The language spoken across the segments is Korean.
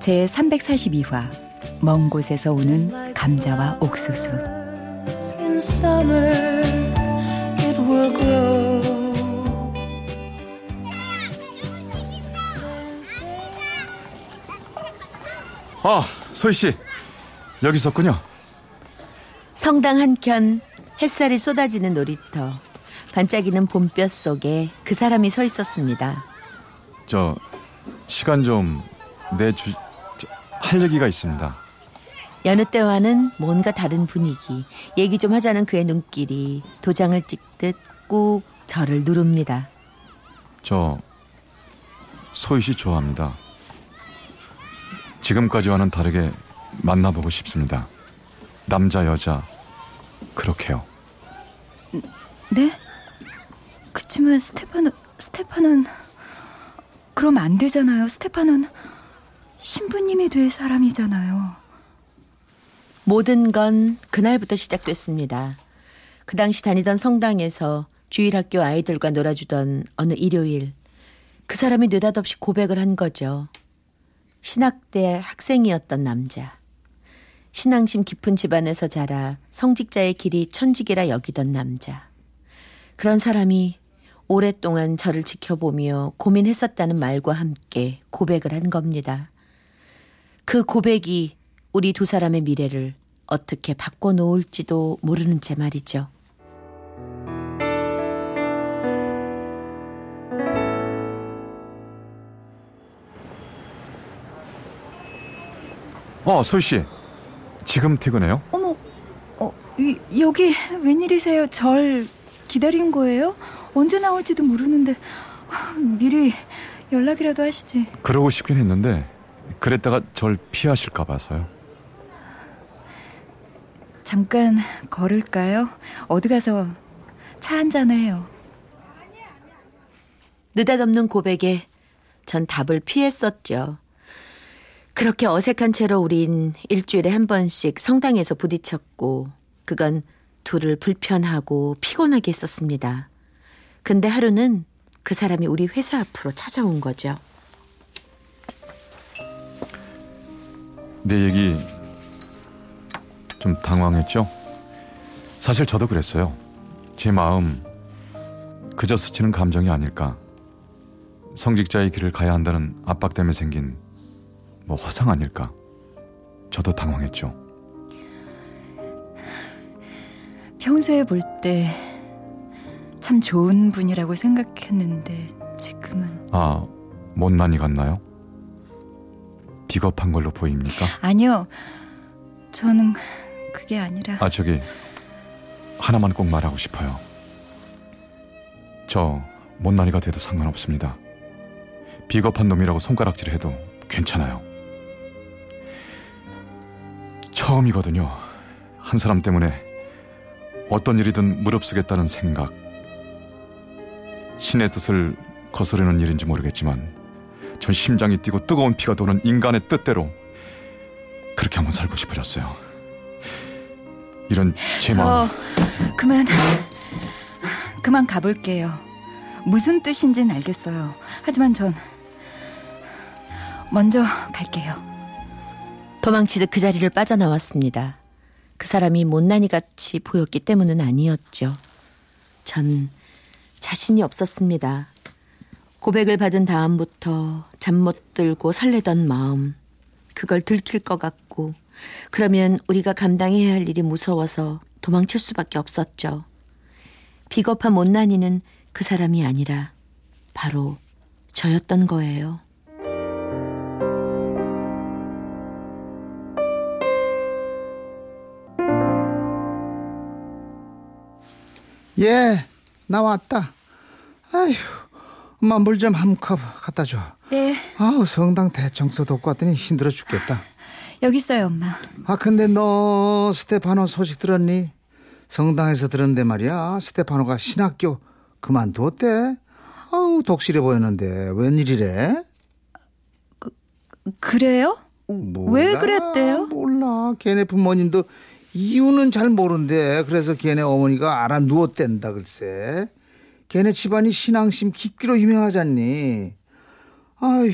제 342화 먼 곳에서 오는 감자와 옥수수 아 소희 씨 여기 있었군요. 성당 한켠 햇살이 쏟아지는 놀이터 반짝이는 봄볕 속에 그 사람이 서 있었습니다. 저 시간 좀 내주 할 얘기가 있습니다. 여느 때와는 뭔가 다른 분위기. 얘기 좀 하자는 그의 눈길이 도장을 찍듯 꾹 저를 누릅니다. 저 소희 씨 좋아합니다. 지금까지와는 다르게 만나보고 싶습니다. 남자 여자 그렇게요. 네? 그치만 스테파는 스테파는 그럼 안 되잖아요. 스테파는 신부님이 될 사람이잖아요. 모든 건 그날부터 시작됐습니다. 그 당시 다니던 성당에서 주일 학교 아이들과 놀아주던 어느 일요일 그 사람이 느닷없이 고백을 한 거죠. 신학대 학생이었던 남자. 신앙심 깊은 집안에서 자라 성직자의 길이 천직이라 여기던 남자. 그런 사람이 오랫동안 저를 지켜보며 고민했었다는 말과 함께 고백을 한 겁니다. 그 고백이 우리 두 사람의 미래를 어떻게 바꿔놓을지도 모르는 채 말이죠. 어, 소희 씨. 지금 퇴근해요? 어머, 어, 이, 여기 웬일이세요? 절 기다린 거예요? 언제 나올지도 모르는데 미리 연락이라도 하시지. 그러고 싶긴 했는데 그랬다가 절 피하실까 봐서요. 잠깐 걸을까요? 어디 가서 차 한잔 해요. 느닷없는 고백에 전 답을 피했었죠. 그렇게 어색한 채로 우린 일주일에 한 번씩 성당에서 부딪혔고 그건 둘을 불편하고 피곤하게 했었습니다. 근데 하루는 그 사람이 우리 회사 앞으로 찾아온 거죠. 내 얘기 좀 당황했죠? 사실 저도 그랬어요. 제 마음 그저 스치는 감정이 아닐까. 성직자의 길을 가야 한다는 압박 때문에 생긴 뭐 허상 아닐까. 저도 당황했죠. 평소에 볼 때 참 좋은 분이라고 생각했는데 지금은 아, 못난이 같나요? 비겁한 걸로 보입니까? 아니요. 저는 그게 아니라 아, 저기 하나만 꼭 말하고 싶어요. 저 못난이가 돼도 상관없습니다. 비겁한 놈이라고 손가락질 해도 괜찮아요. 처음이거든요. 한 사람 때문에 어떤 일이든 무릅쓰겠다는 생각. 신의 뜻을 거스르는 일인지 모르겠지만 전 심장이 뛰고 뜨거운 피가 도는 인간의 뜻대로 그렇게 한번 살고 싶어졌어요. 이런 제 마음. 그만 그만 가볼게요. 무슨 뜻인지는 알겠어요. 하지만 전 먼저 갈게요. 도망치듯 그 자리를 빠져나왔습니다. 그 사람이 못난이 같이 보였기 때문은 아니었죠. 전 자신이 없었습니다. 고백을 받은 다음부터 잠 못 들고 설레던 마음. 그걸 들킬 것 같고, 그러면 우리가 감당해야 할 일이 무서워서 도망칠 수밖에 없었죠. 비겁한 못난이는 그 사람이 아니라 바로 저였던 거예요. 예, 나왔다. 아휴, 엄마 물 좀 한 컵 갖다 줘. 네, 아우 성당 대청소 돕고 왔더니 힘들어 죽겠다. 여기 있어요, 엄마. 아 근데 너 스테파노 소식 들었니? 성당에서 들었는데 말이야. 스테파노가 신학교 그만뒀대. 아우 독실해 보였는데 웬일이래? 그래요? 몰라, 왜 그랬대요? 몰라. 걔네 부모님도 이유는 잘 모른대. 그래서 걔네 어머니가 알아 누웠댄다 글쎄. 걔네 집안이 신앙심 깊기로 유명하잖니. 아휴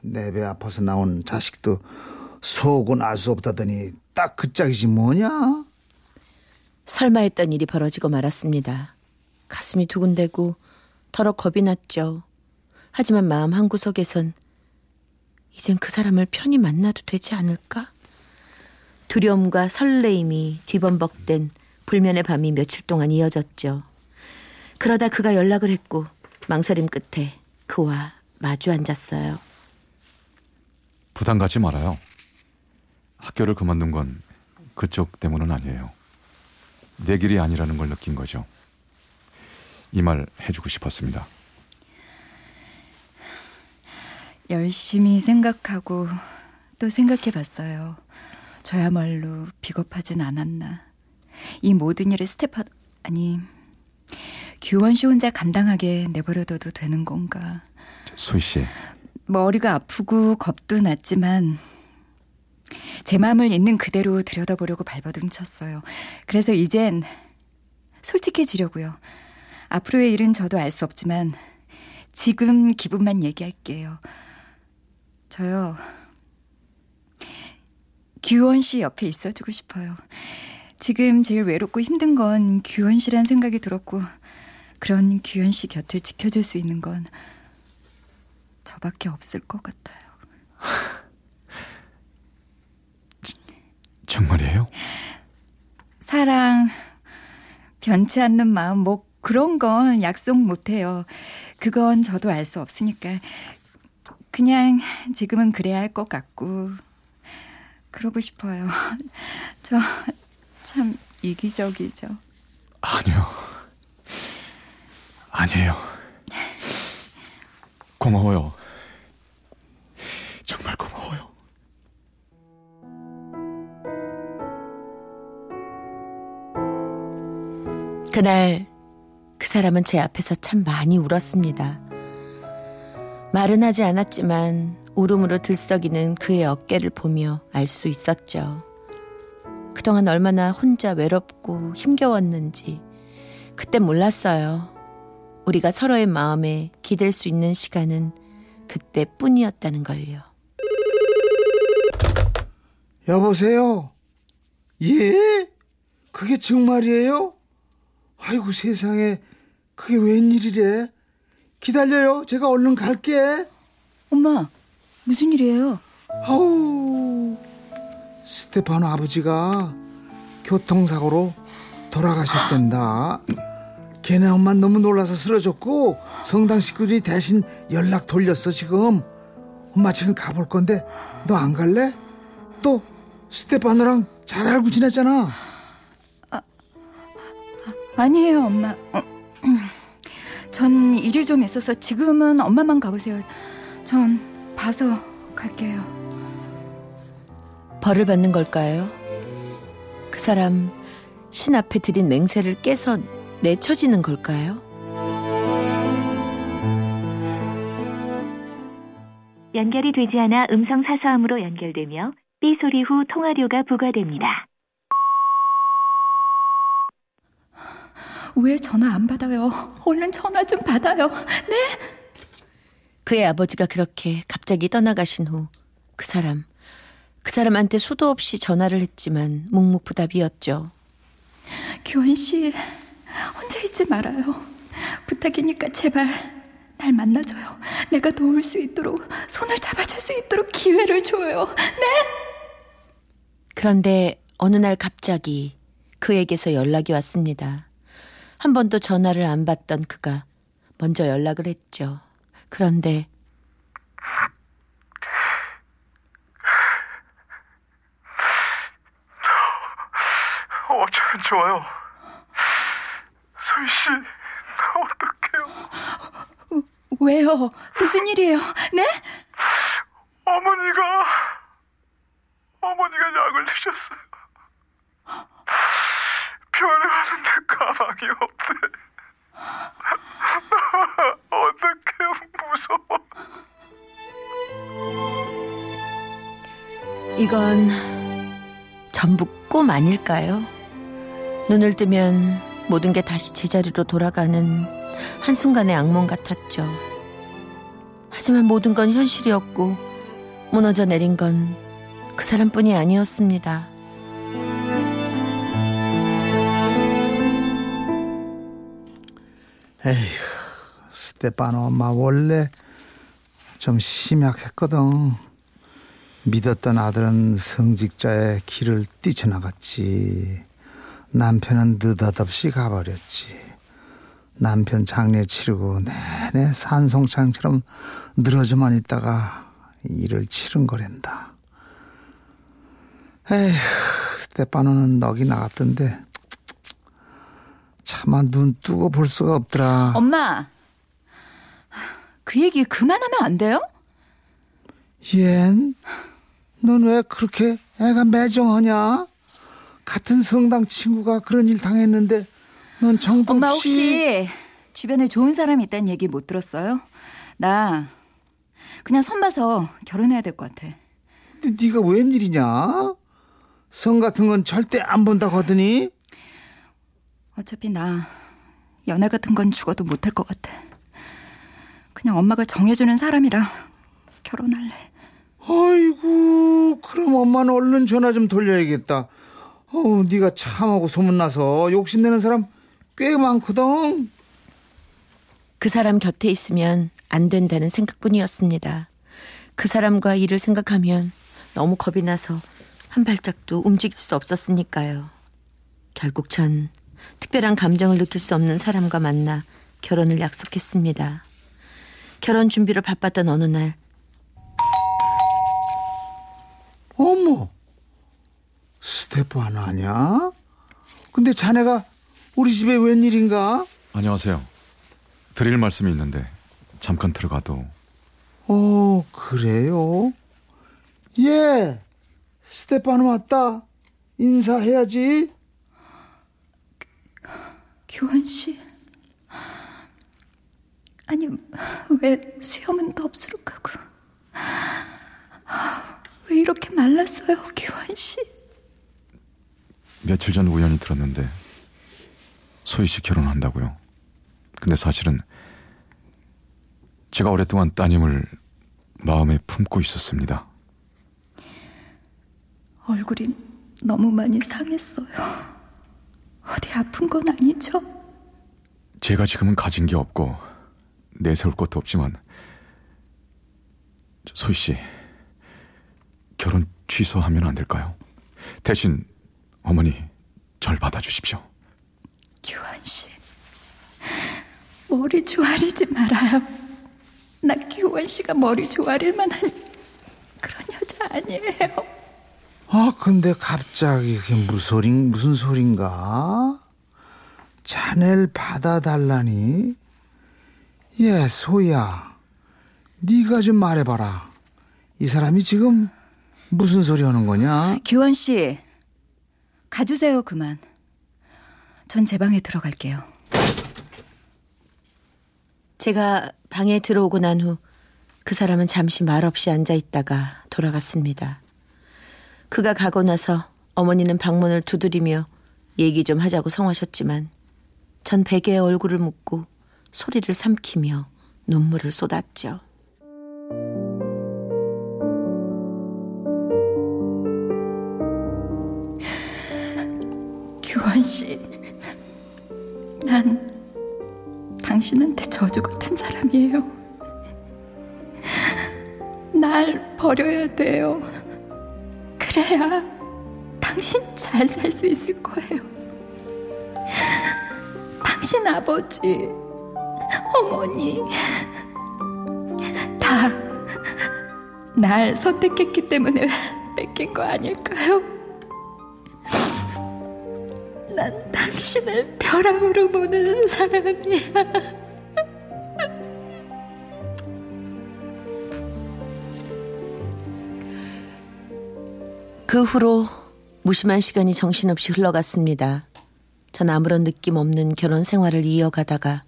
내 배 아파서 나온 자식도 속은 알 수 없다더니 딱 그 짝이지 뭐냐? 설마 했던 일이 벌어지고 말았습니다. 가슴이 두근대고 더러 겁이 났죠. 하지만 마음 한구석에선 이젠 그 사람을 편히 만나도 되지 않을까? 두려움과 설레임이 뒤범벅된 불면의 밤이 며칠 동안 이어졌죠. 그러다 그가 연락을 했고 망설임 끝에 그와 마주 앉았어요. 부담 갖지 말아요. 학교를 그만둔 건 그쪽 때문은 아니에요. 내 길이 아니라는 걸 느낀 거죠. 이 말 해주고 싶었습니다. 열심히 생각하고 또 생각해 봤어요. 저야말로 비겁하진 않았나. 이 모든 일을 스테파, 아니, 규원 씨 혼자 감당하게 내버려둬도 되는 건가. 수희 씨, 머리가 아프고 겁도 났지만 제 마음을 있는 그대로 들여다보려고 발버둥 쳤어요. 그래서 이젠 솔직해지려고요. 앞으로의 일은 저도 알 수 없지만 지금 기분만 얘기할게요. 저요. 규원 씨 옆에 있어주고 싶어요. 지금 제일 외롭고 힘든 건 규원 씨란 생각이 들었고 그런 규현 씨 곁을 지켜줄 수 있는 건 저밖에 없을 것 같아요. 정말이에요? 사랑, 변치 않는 마음, 뭐 그런 건 약속 못 해요. 그건 저도 알 수 없으니까. 그냥 지금은 그래야 할 것 같고, 그러고 싶어요. 저 참 이기적이죠. 아니요. 아니에요. 고마워요. 정말 고마워요. 그날 그 사람은 제 앞에서 참 많이 울었습니다. 말은 하지 않았지만 울음으로 들썩이는 그의 어깨를 보며 알 수 있었죠. 그동안 얼마나 혼자 외롭고 힘겨웠는지 그때 몰랐어요. 우리가 서로의 마음에 기댈 수 있는 시간은 그때뿐이었다는 걸요. 여보세요? 예? 그게 정말이에요? 아이고 세상에 그게 웬일이래? 기다려요. 제가 얼른 갈게. 엄마, 무슨 일이에요? 아우 스테파노 아버지가 교통사고로 돌아가셨댄다. 걔네 엄마 너무 놀라서 쓰러졌고 성당 식구들이 대신 연락 돌렸어 지금. 엄마 지금 가볼 건데 너 안 갈래? 또 스테파노랑 잘 알고 지냈잖아. 아니에요, 엄마. 어, 음. 전 일이 좀 있어서 지금은 엄마만 가보세요. 전 봐서 갈게요. 벌을 받는 걸까요? 그 사람 신 앞에 드린 맹세를 깨서 내쳐지는 걸까요? 연결이 되지 않아 음성 사서함으로 연결되며 삐 소리 후 통화료가 부과됩니다. 왜 전화 안 받아요? 얼른 전화 좀 받아요. 네? 그의 아버지가 그렇게 갑자기 떠나가신 후 그 사람, 그 사람한테 수도 없이 전화를 했지만 묵묵부답이었죠. 교원 씨, 혼자 있지 말아요. 부탁이니까 제발 날 만나줘요. 내가 도울 수 있도록 손을 잡아줄 수 있도록 기회를 줘요. 네? 그런데 어느 날 갑자기 그에게서 연락이 왔습니다. 한 번도 전화를 안 받던 그가 먼저 연락을 했죠. 그런데 어쩌면 좋아요. 씨, 나 어떡해요? 왜요? 무슨 일이에요? 네? 어머니가 어머니가 약을 드셨어요. 병원에 갔는데 가방이 없대. 어떡해 무서워. 이건 전부 꿈 아닐까요? 눈을 뜨면 모든 게 다시 제자리로 돌아가는 한순간의 악몽 같았죠. 하지만 모든 건 현실이었고 무너져 내린 건 그 사람뿐이 아니었습니다. 에휴, 스테파노 엄마 원래 좀 심약했거든. 믿었던 아들은 성직자의 길을 뛰쳐나갔지. 남편은 느닷없이 가버렸지. 남편 장례 치르고 내내 산송창처럼 늘어져만 있다가 일을 치른 거랜다. 에휴, 스테파노는 넋이 나갔던데 차마 눈 뜨고 볼 수가 없더라. 엄마, 그 얘기 그만하면 안 돼요? 얜? 넌왜 그렇게 애가 매정하냐? 같은 성당 친구가 그런 일 당했는데 넌 정도 엄마 혹시 주변에 좋은 사람이 있다는 얘기 못 들었어요? 나 그냥 손 봐서 결혼해야 될 것 같아. 근데 네가 웬일이냐? 성 같은 건 절대 안 본다고 하더니 어차피 나 연애 같은 건 죽어도 못할 것 같아. 그냥 엄마가 정해주는 사람이라 결혼할래. 아이고 그럼 엄마는 얼른 전화 좀 돌려야겠다. 어우 네가 참하고 소문나서 욕심내는 사람 꽤 많거든. 그 사람 곁에 있으면 안 된다는 생각뿐이었습니다. 그 사람과 일을 생각하면 너무 겁이 나서 한 발짝도 움직일 수 없었으니까요. 결국 전 특별한 감정을 느낄 수 없는 사람과 만나 결혼을 약속했습니다. 결혼 준비로 바빴던 어느 날 어머 스테파노 아냐? 근데 자네가 우리 집에 웬일인가? 안녕하세요. 드릴 말씀이 있는데 잠깐 들어가도 어 그래요? 예 스테파노 왔다 인사해야지 교원 씨. 아니 왜 수염은 덥수룩하고 왜 이렇게 말랐어요, 교원 씨? 며칠 전 우연히 들었는데 소희 씨 결혼한다고요. 근데 사실은 제가 오랫동안 따님을 마음에 품고 있었습니다. 얼굴이 너무 많이 상했어요. 어디 아픈 건 아니죠? 제가 지금은 가진 게 없고 내세울 것도 없지만 저 소희 씨 결혼 취소하면 안 될까요? 대신 어머니 절 받아주십시오. 교환 씨, 머리 조아리지 말아요. 나 교환 씨가 머리 조아릴 만한 그런 여자 아니에요. 아 근데 갑자기 그게 무슨 소리 무슨 소린가? 자넬 받아달라니? 예 소희야 네가 좀 말해봐라 이 사람이 지금 무슨 소리 하는 거냐? 교환 씨, 가주세요 그만. 전 제 방에 들어갈게요. 제가 방에 들어오고 난 후 그 사람은 잠시 말없이 앉아 있다가 돌아갔습니다. 그가 가고 나서 어머니는 방문을 두드리며 얘기 좀 하자고 성하셨지만 전 베개에 얼굴을 묻고 소리를 삼키며 눈물을 쏟았죠. 교환 씨, 난 당신한테 저주 같은 사람이에요. 날 버려야 돼요. 그래야 당신 잘 살 수 있을 거예요. 당신 아버지, 어머니, 다 날 선택했기 때문에 뺏긴 거 아닐까요? 당신을 벼랑으로 보는 사람이야. 그 후로 무심한 시간이 정신없이 흘러갔습니다. 전 아무런 느낌 없는 결혼 생활을 이어가다가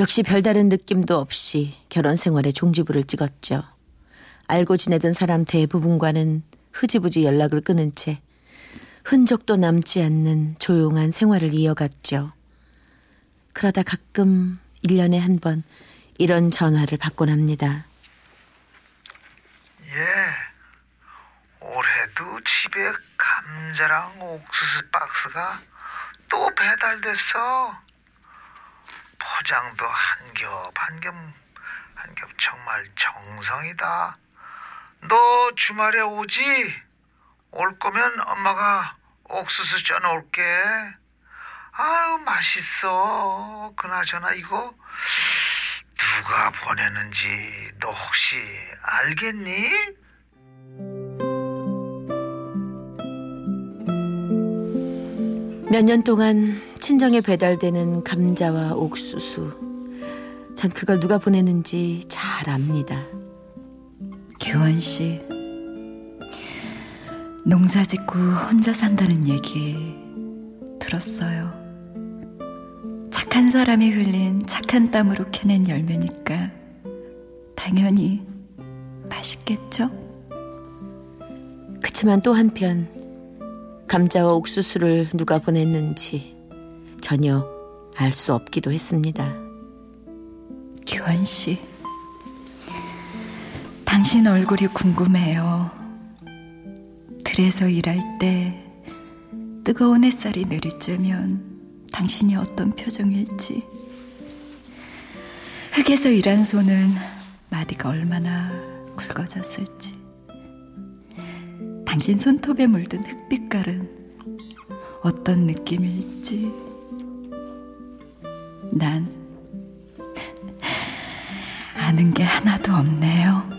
역시 별다른 느낌도 없이 결혼 생활에 종지부를 찍었죠. 알고 지내던 사람 대부분과는 흐지부지 연락을 끊은 채 흔적도 남지 않는 조용한 생활을 이어갔죠. 그러다 가끔 1년에 한 번 이런 전화를 받곤 합니다. 예. 올해도 집에 감자랑 옥수수 박스가 또 배달됐어. 포장도 한 겹, 한 겹, 한 겹 정말 정성이다. 너 주말에 오지? 올 거면 엄마가 옥수수 쪄 놓을게. 아유, 맛있어. 그나저나 이거 누가 보내는지 너 혹시 알겠니? 몇 년 동안 친정에 배달되는 감자와 옥수수. 전 그걸 누가 보내는지 잘 압니다. 규원 씨. 농사 짓고 혼자 산다는 얘기 들었어요. 착한 사람이 흘린 착한 땀으로 캐낸 열매니까 당연히 맛있겠죠? 그치만 또 한편 감자와 옥수수를 누가 보냈는지 전혀 알 수 없기도 했습니다. 규원 씨. 당신 얼굴이 궁금해요. 들에서 일할 때 뜨거운 햇살이 내리쬐면 당신이 어떤 표정일지. 흙에서 일한 손은 마디가 얼마나 굵어졌을지. 당신 손톱에 물든 흙빛깔은 어떤 느낌일지. 난 아는 게 하나도 없네요.